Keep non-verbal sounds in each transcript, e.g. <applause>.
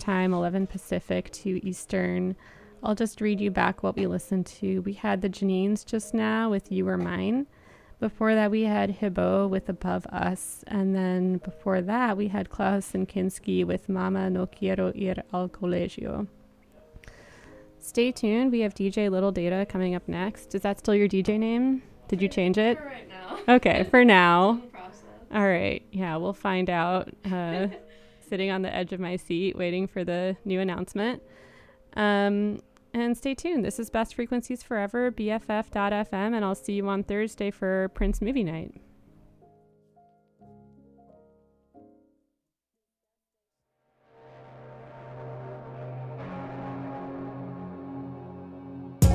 time, 11 Pacific, 2 Eastern. I'll just read you back what we listened to. We had the Janines just now with You Were Mine. Before that, we had Hibbo with Above Us. And then before that, we had Klaus and Kinski with Mama No Quiero Ir al Colegio. Stay tuned. We have DJ Little Data coming up next. Is that still your DJ name? Did you change it? For right now. Okay, for now. <laughs> All right. Yeah, we'll find out. Uh, <laughs> sitting on the edge of my seat, waiting for the new announcement. Um, and stay tuned. This is Best Frequencies Forever, BFF.FM, and I'll see you on Thursday for Prince Movie Night.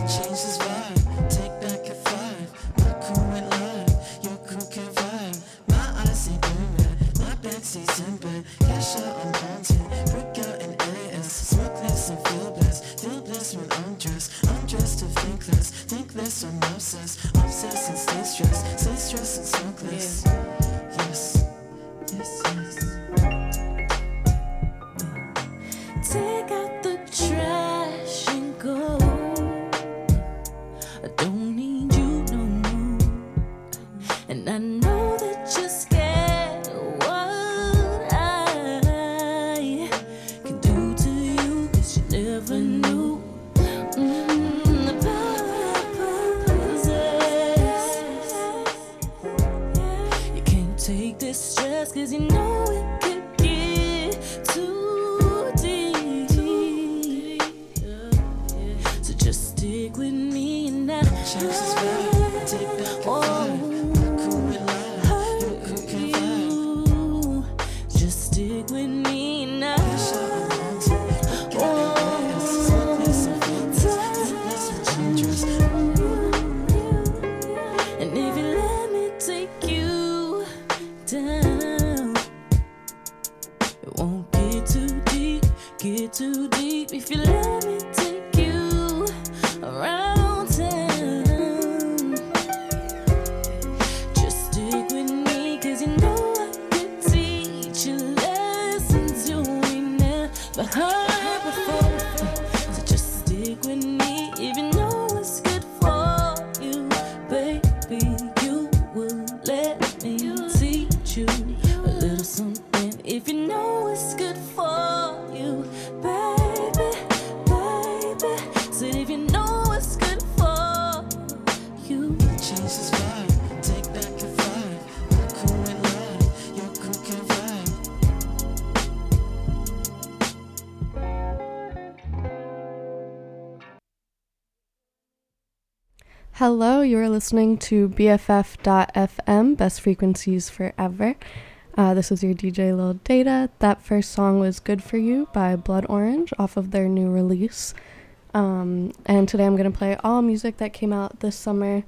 Change think less, I'm obsessed. Obsessed and stay stressed, stay stressed and smoke less. Yes, yes, yes. Take out the trash and go. Listening to BFF.FM, Best Frequencies Forever. Uh, this is your DJ Lil Data. That first song was Good For You by Blood Orange off of their new release. Um, and today I'm going to play all music that came out this summer,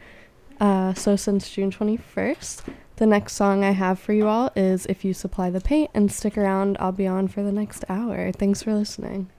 uh, so since June 21st. The next song I have for you all is If You Supply the Paint, and stick around, I'll be on for the next hour. Thanks for listening.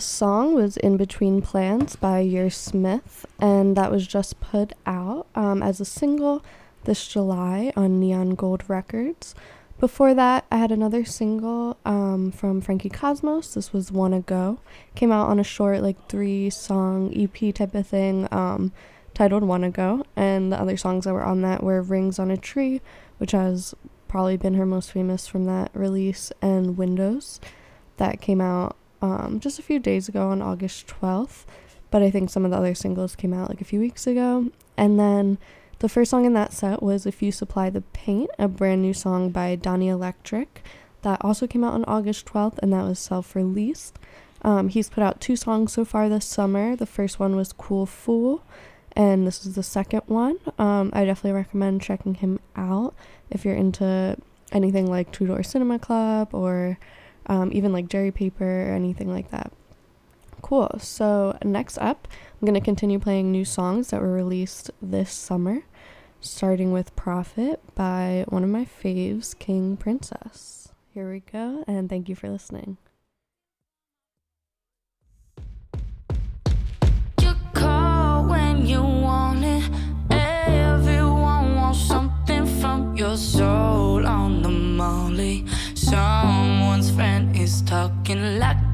Last song was In Between Plans by Your Smith, and that was just put out um, as a single this July on Neon Gold Records. Before that, I had another single um, from Frankie Cosmos. This was Wannago. Came out on a short, like, three song EP type of thing um, titled Wannago. And the other songs that were on that were Rings on a Tree, which has probably been her most famous from that release, and Windows. That came out um, just a few days ago on August 12th, but I think some of the other singles came out like a few weeks ago. And then the first song in that set was If You Supply the Paint, a brand new song by Donny Electric that also came out on August 12th, and that was self released. Um, he's put out two songs so far this summer. The first one was Cool Fool, and this is the second one. Um, I definitely recommend checking him out if you're into anything like Two Door Cinema Club or um, even like Jerry Paper or anything like that. Cool. So, next up, I'm going to continue playing new songs that were released this summer, starting with Prophet by one of my faves, King Princess. Here we go, and thank you for listening. You talking like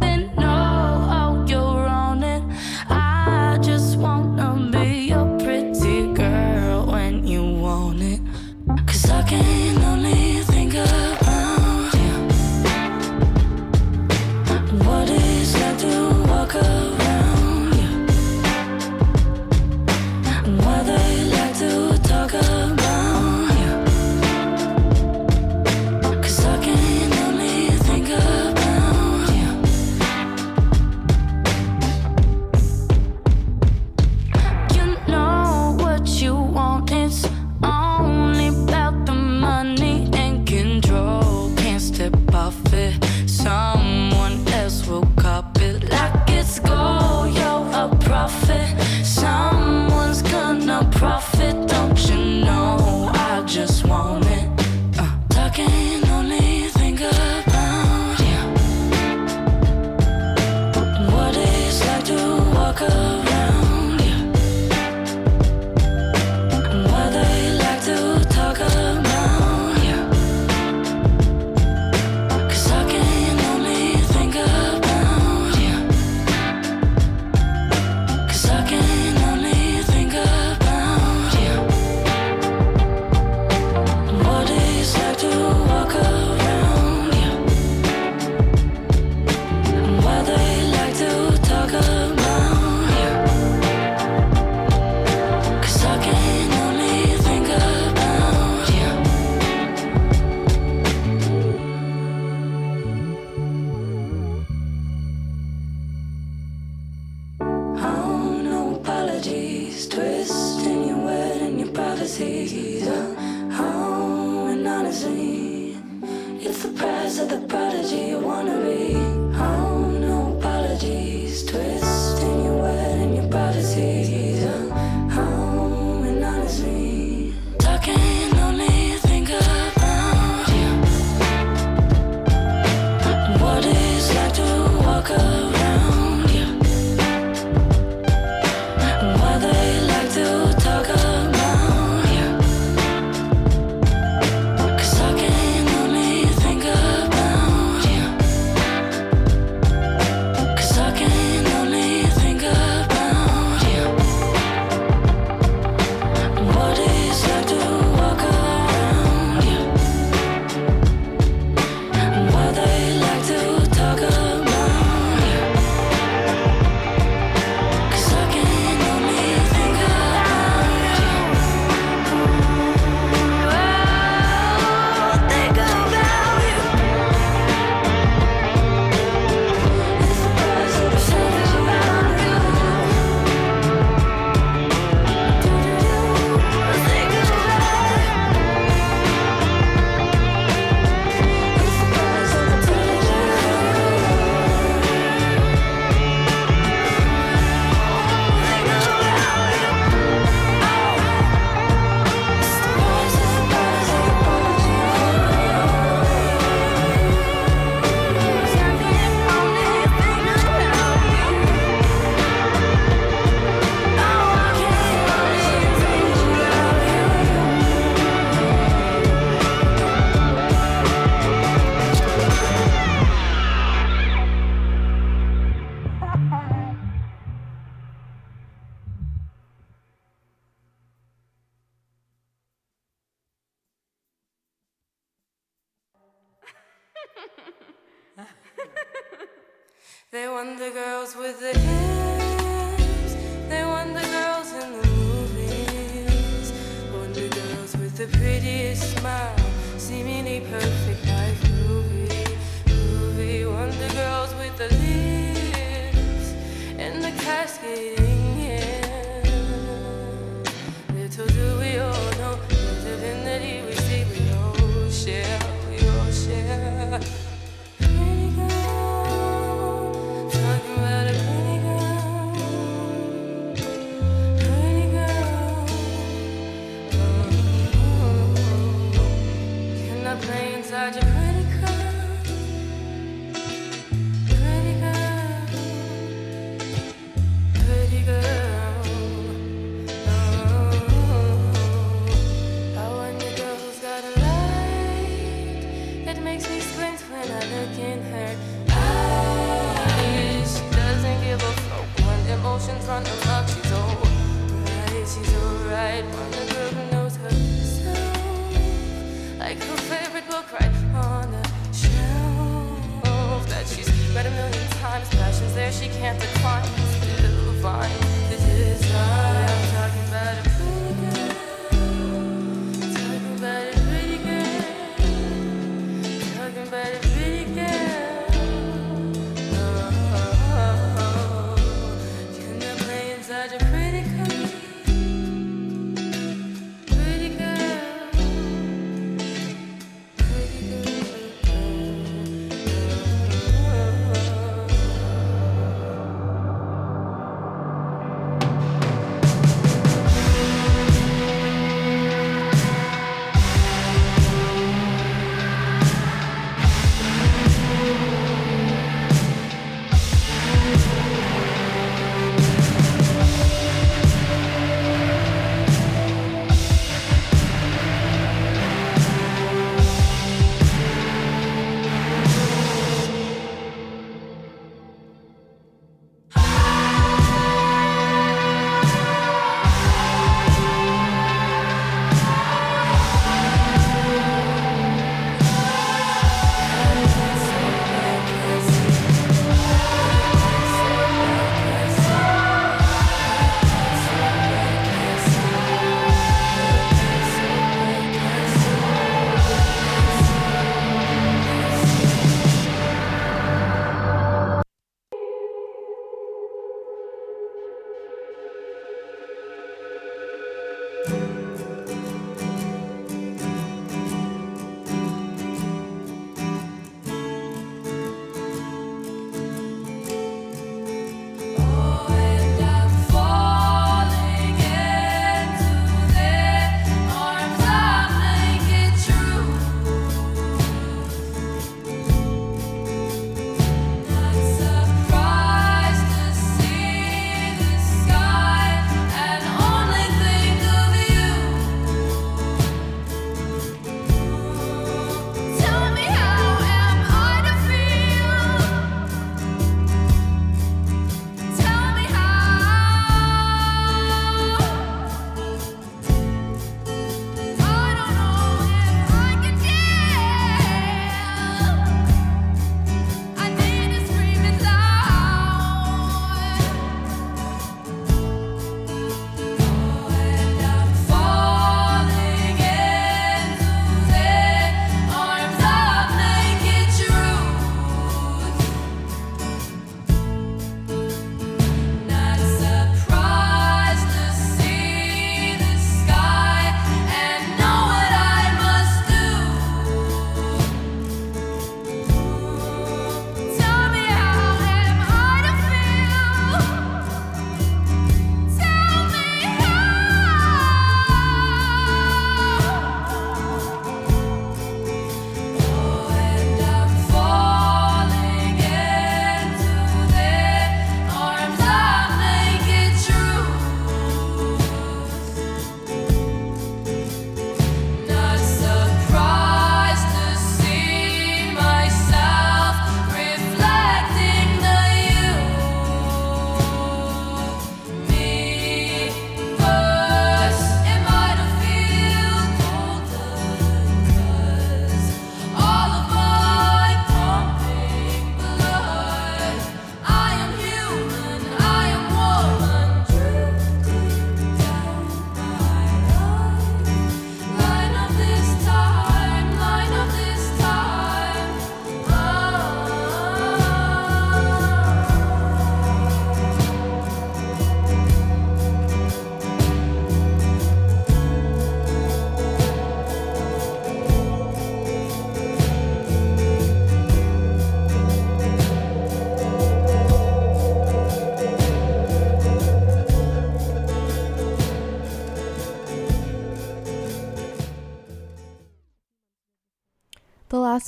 she can't decline. Find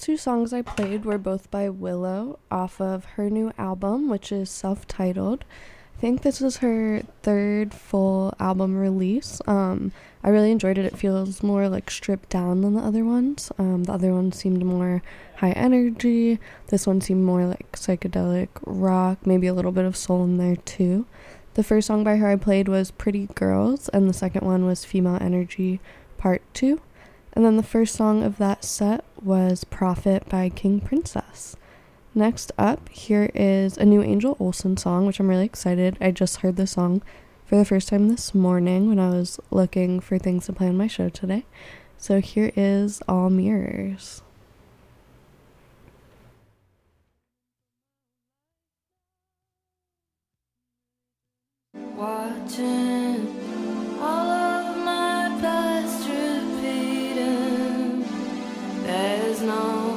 two songs I played were both by Willow off of her new album, which is self titled. I think this is her third full album release. Um, I really enjoyed it. It feels more like stripped down than the other ones. Um, the other ones seemed more high energy. This one seemed more like psychedelic rock, maybe a little bit of soul in there too. The first song by her I played was Prettygirlz, and the second one was Female Energy Part 2. And then the first song of that set was Prophet by King Princess. Next up, here is a new Angel Olsen song, which I'm really excited. I just heard the song for the first time this morning when I was looking for things to play on my show today. So here is All Mirrors. Watching all There's no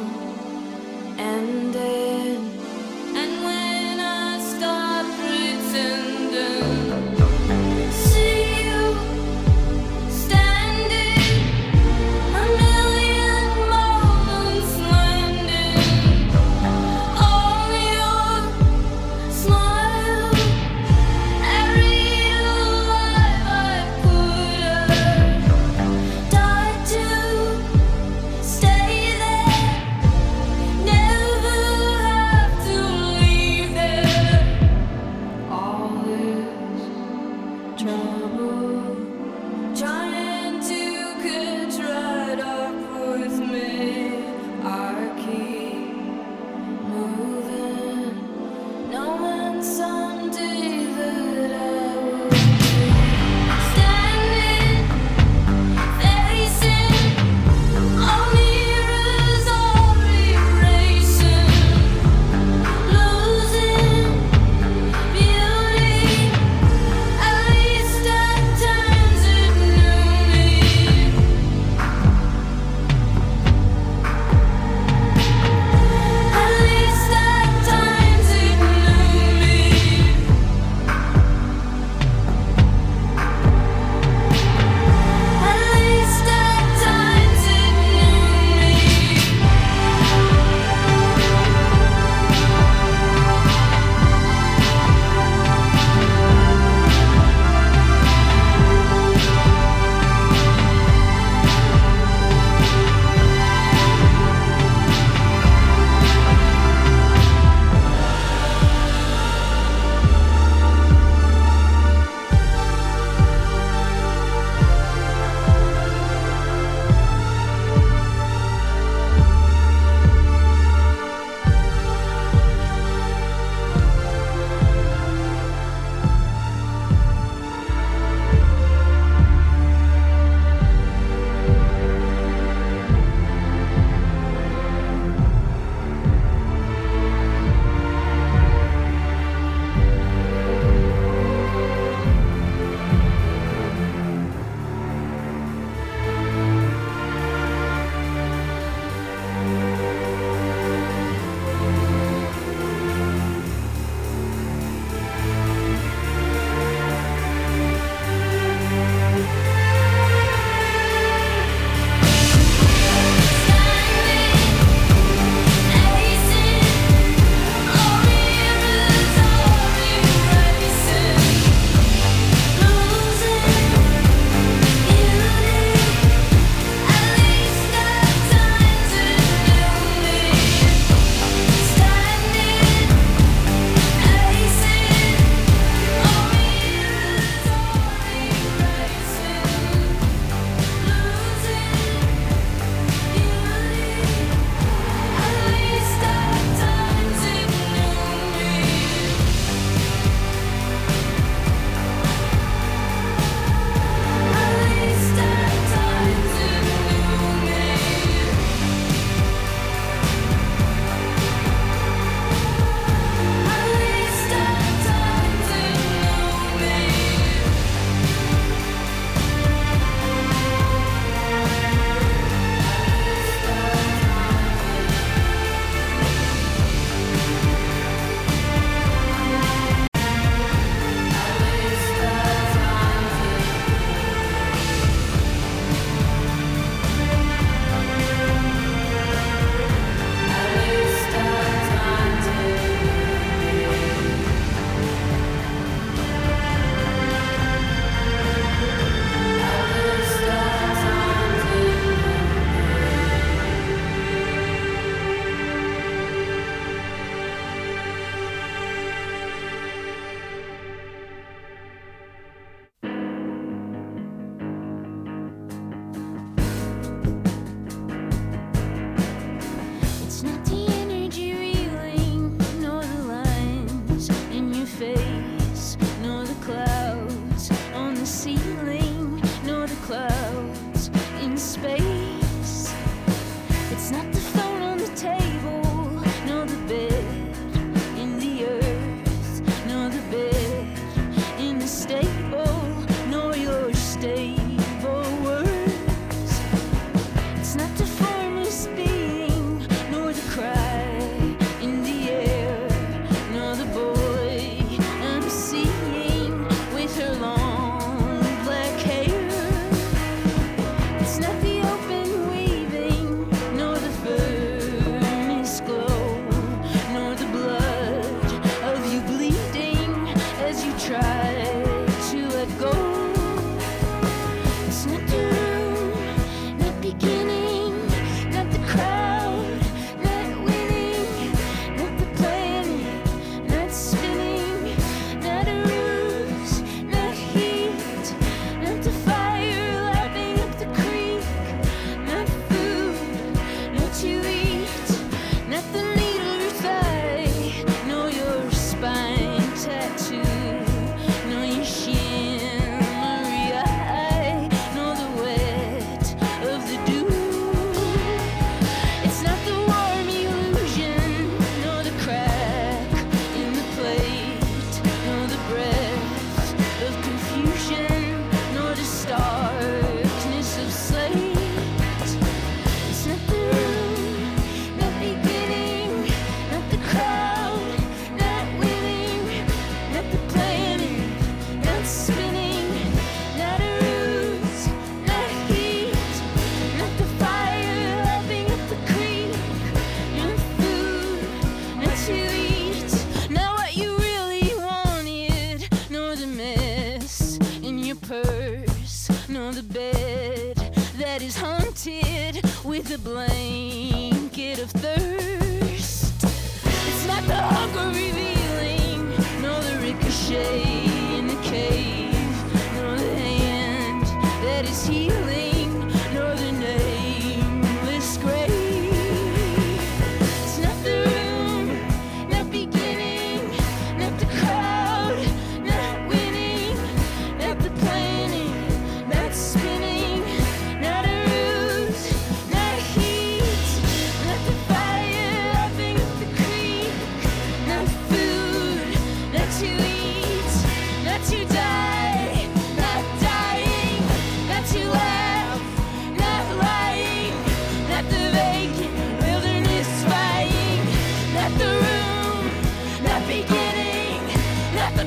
ending.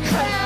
crowd.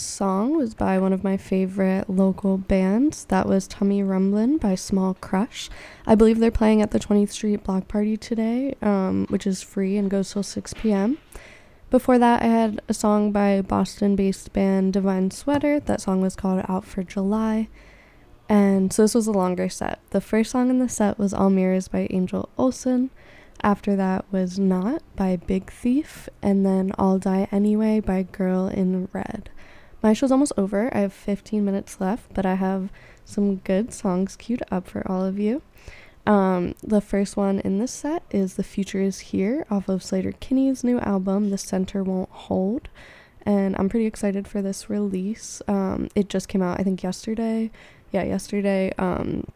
Last song was by one of my favorite local bands. That was Tummy Rumblin' by Small Crush. I believe they're playing at the 20th Street Block Party today, um, which is free and goes till 6 p.m. Before that, I had a song by Boston based band Divine Sweater. That song was called Out for July. And so this was a longer set. The first song in the set was All Mirrors by Angel Olsen. After that was Not by Big Thief, and then I'll Die Anyway by Girl in Red. My show's almost over. I have 15 minutes left, but I have some good songs queued up for all of you. Um, the first one in this set is The Future Is Here off of Sleater-Kinney's new album, The Center Won't Hold. And I'm pretty excited for this release. Um, it just came out, I think, yesterday. Yeah, yesterday. Um,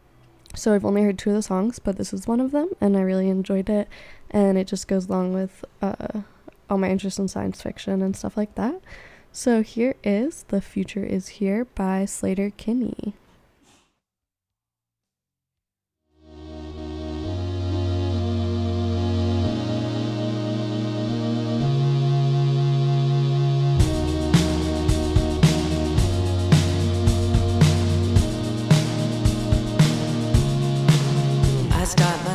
so I've only heard two of the songs, but this is one of them, and I really enjoyed it. And it just goes along with uh, all my interest in science fiction and stuff like that. So here is The Future Is Here by Sleater-Kinney. I start my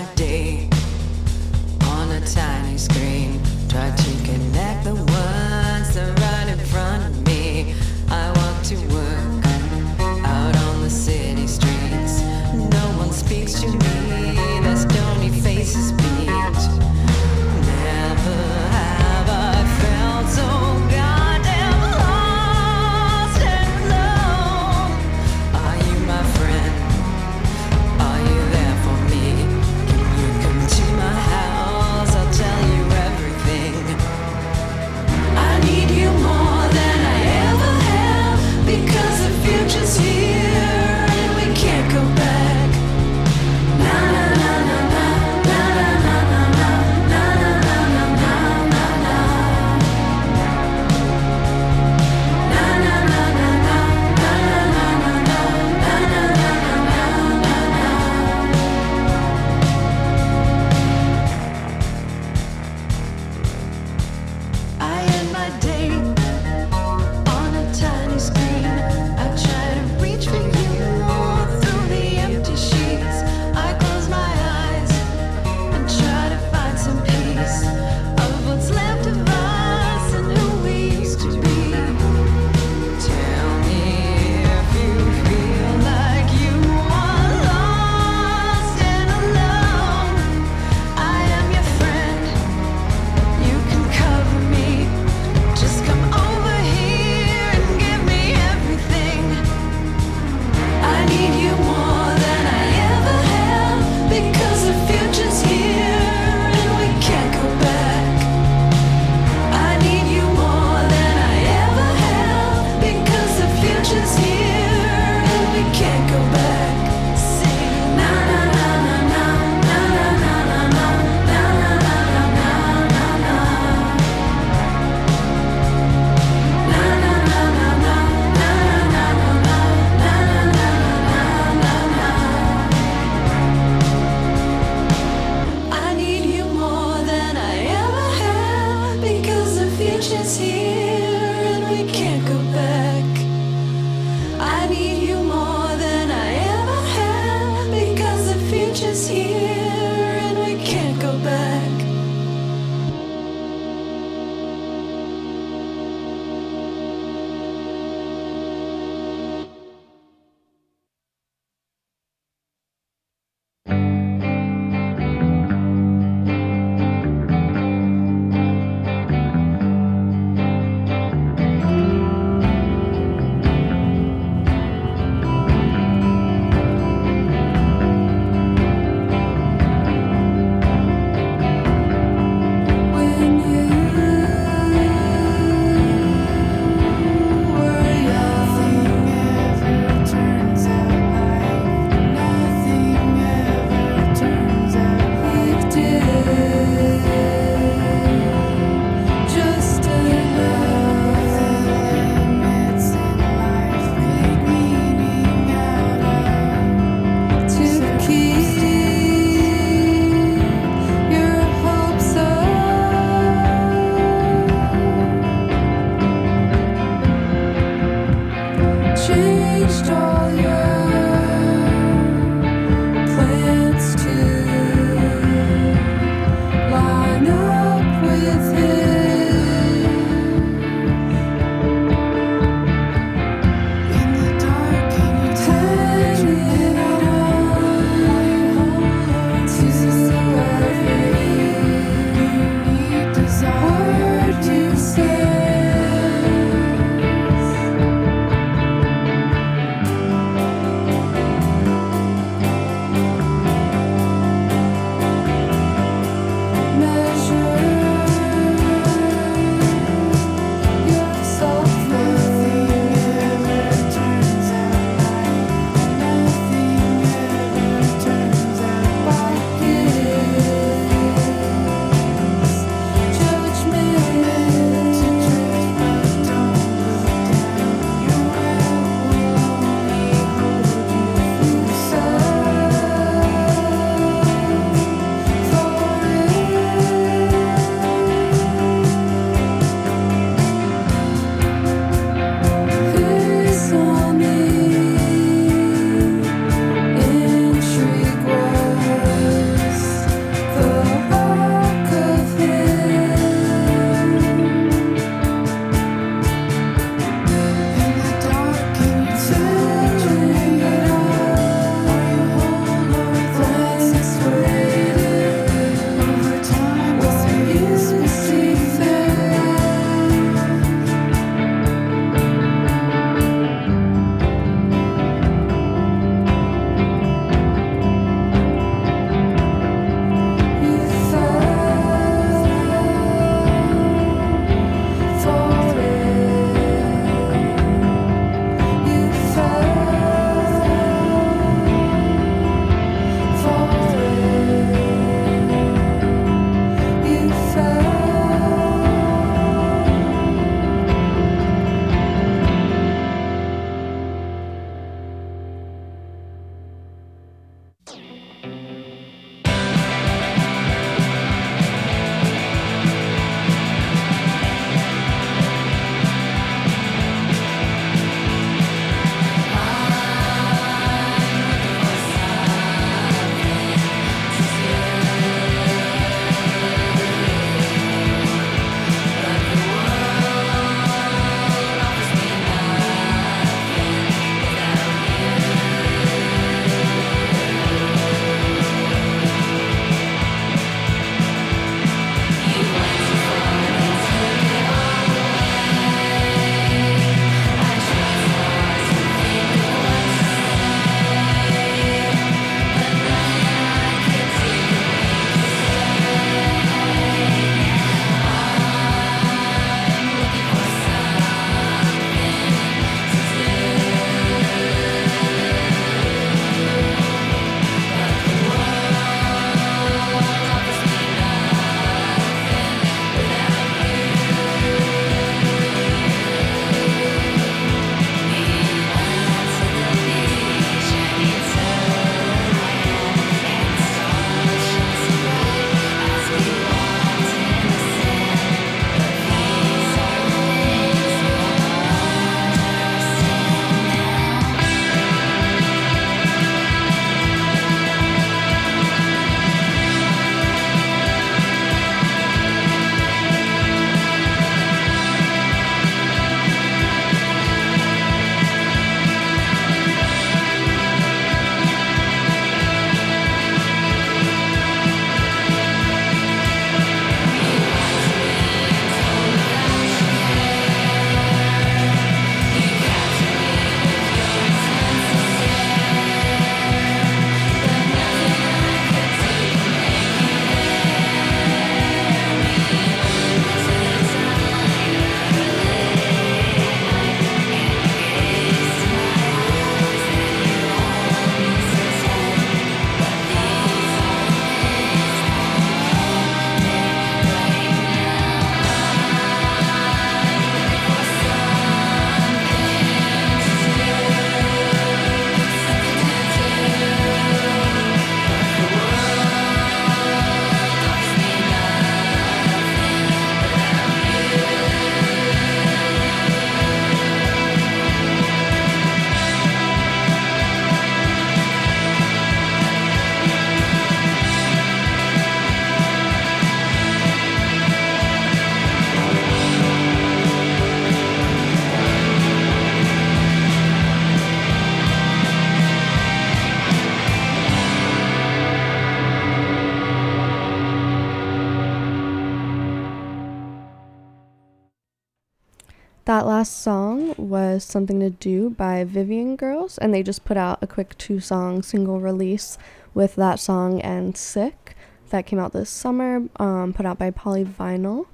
Something to Do by Vivian Girls, and they just put out a quick two song single release with that song and Sick that came out this summer, um, put out by Polyvinyl.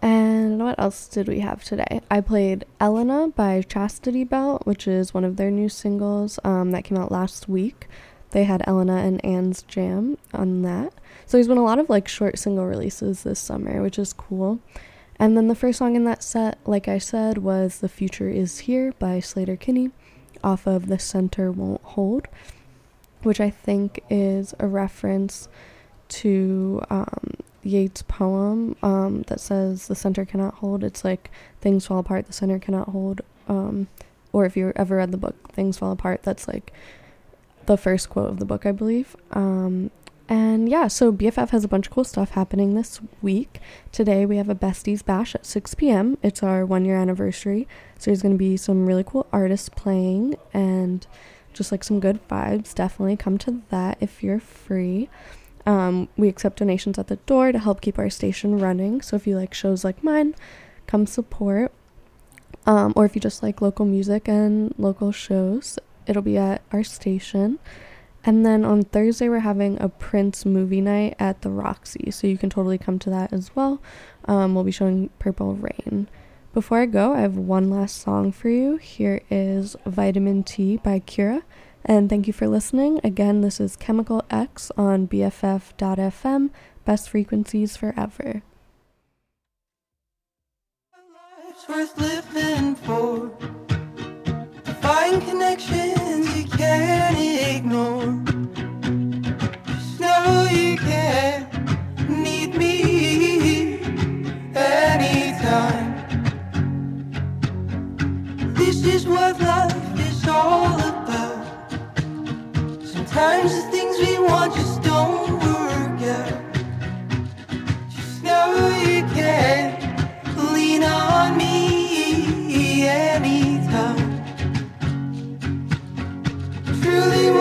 And what else did we have today? I played Elena by Chastity Belt, which is one of their new singles um, that came out last week. They had Elena and Anne's Jam on that. So there's been a lot of like short single releases this summer, which is cool. And then the first song in that set, like I said, was The Future Is Here by Sleater-Kinney off of The Center Won't Hold, which I think is a reference to um, Yeats' poem um, that says the center cannot hold. It's like things fall apart, the center cannot hold. Um, or if you ever read the book, Things Fall Apart, that's like the first quote of the book, I believe. Um, and yeah, so BFF has a bunch of cool stuff happening this week. Today we have a Besties Bash at 6 p.m. It's our one year anniversary. So there's going to be some really cool artists playing and just like some good vibes. Definitely come to that if you're free. Um, we accept donations at the door to help keep our station running. So if you like shows like mine, come support. Um, or if you just like local music and local shows, it'll be at our station. And then on Thursday, we're having a Prince movie night at the Roxy, so you can totally come to that as well. Um, we'll be showing Purple Rain. Before I go, I have one last song for you. Here is Vitamin T by Kira. And thank you for listening. Again, this is Chemical X on BFF.FM, best frequencies forever. Life's worth living for. Find connections you can't ignore. Just know you can need me anytime. This is what life is all about. Sometimes the things we want just don't work out. Just know you can lean on me Truly,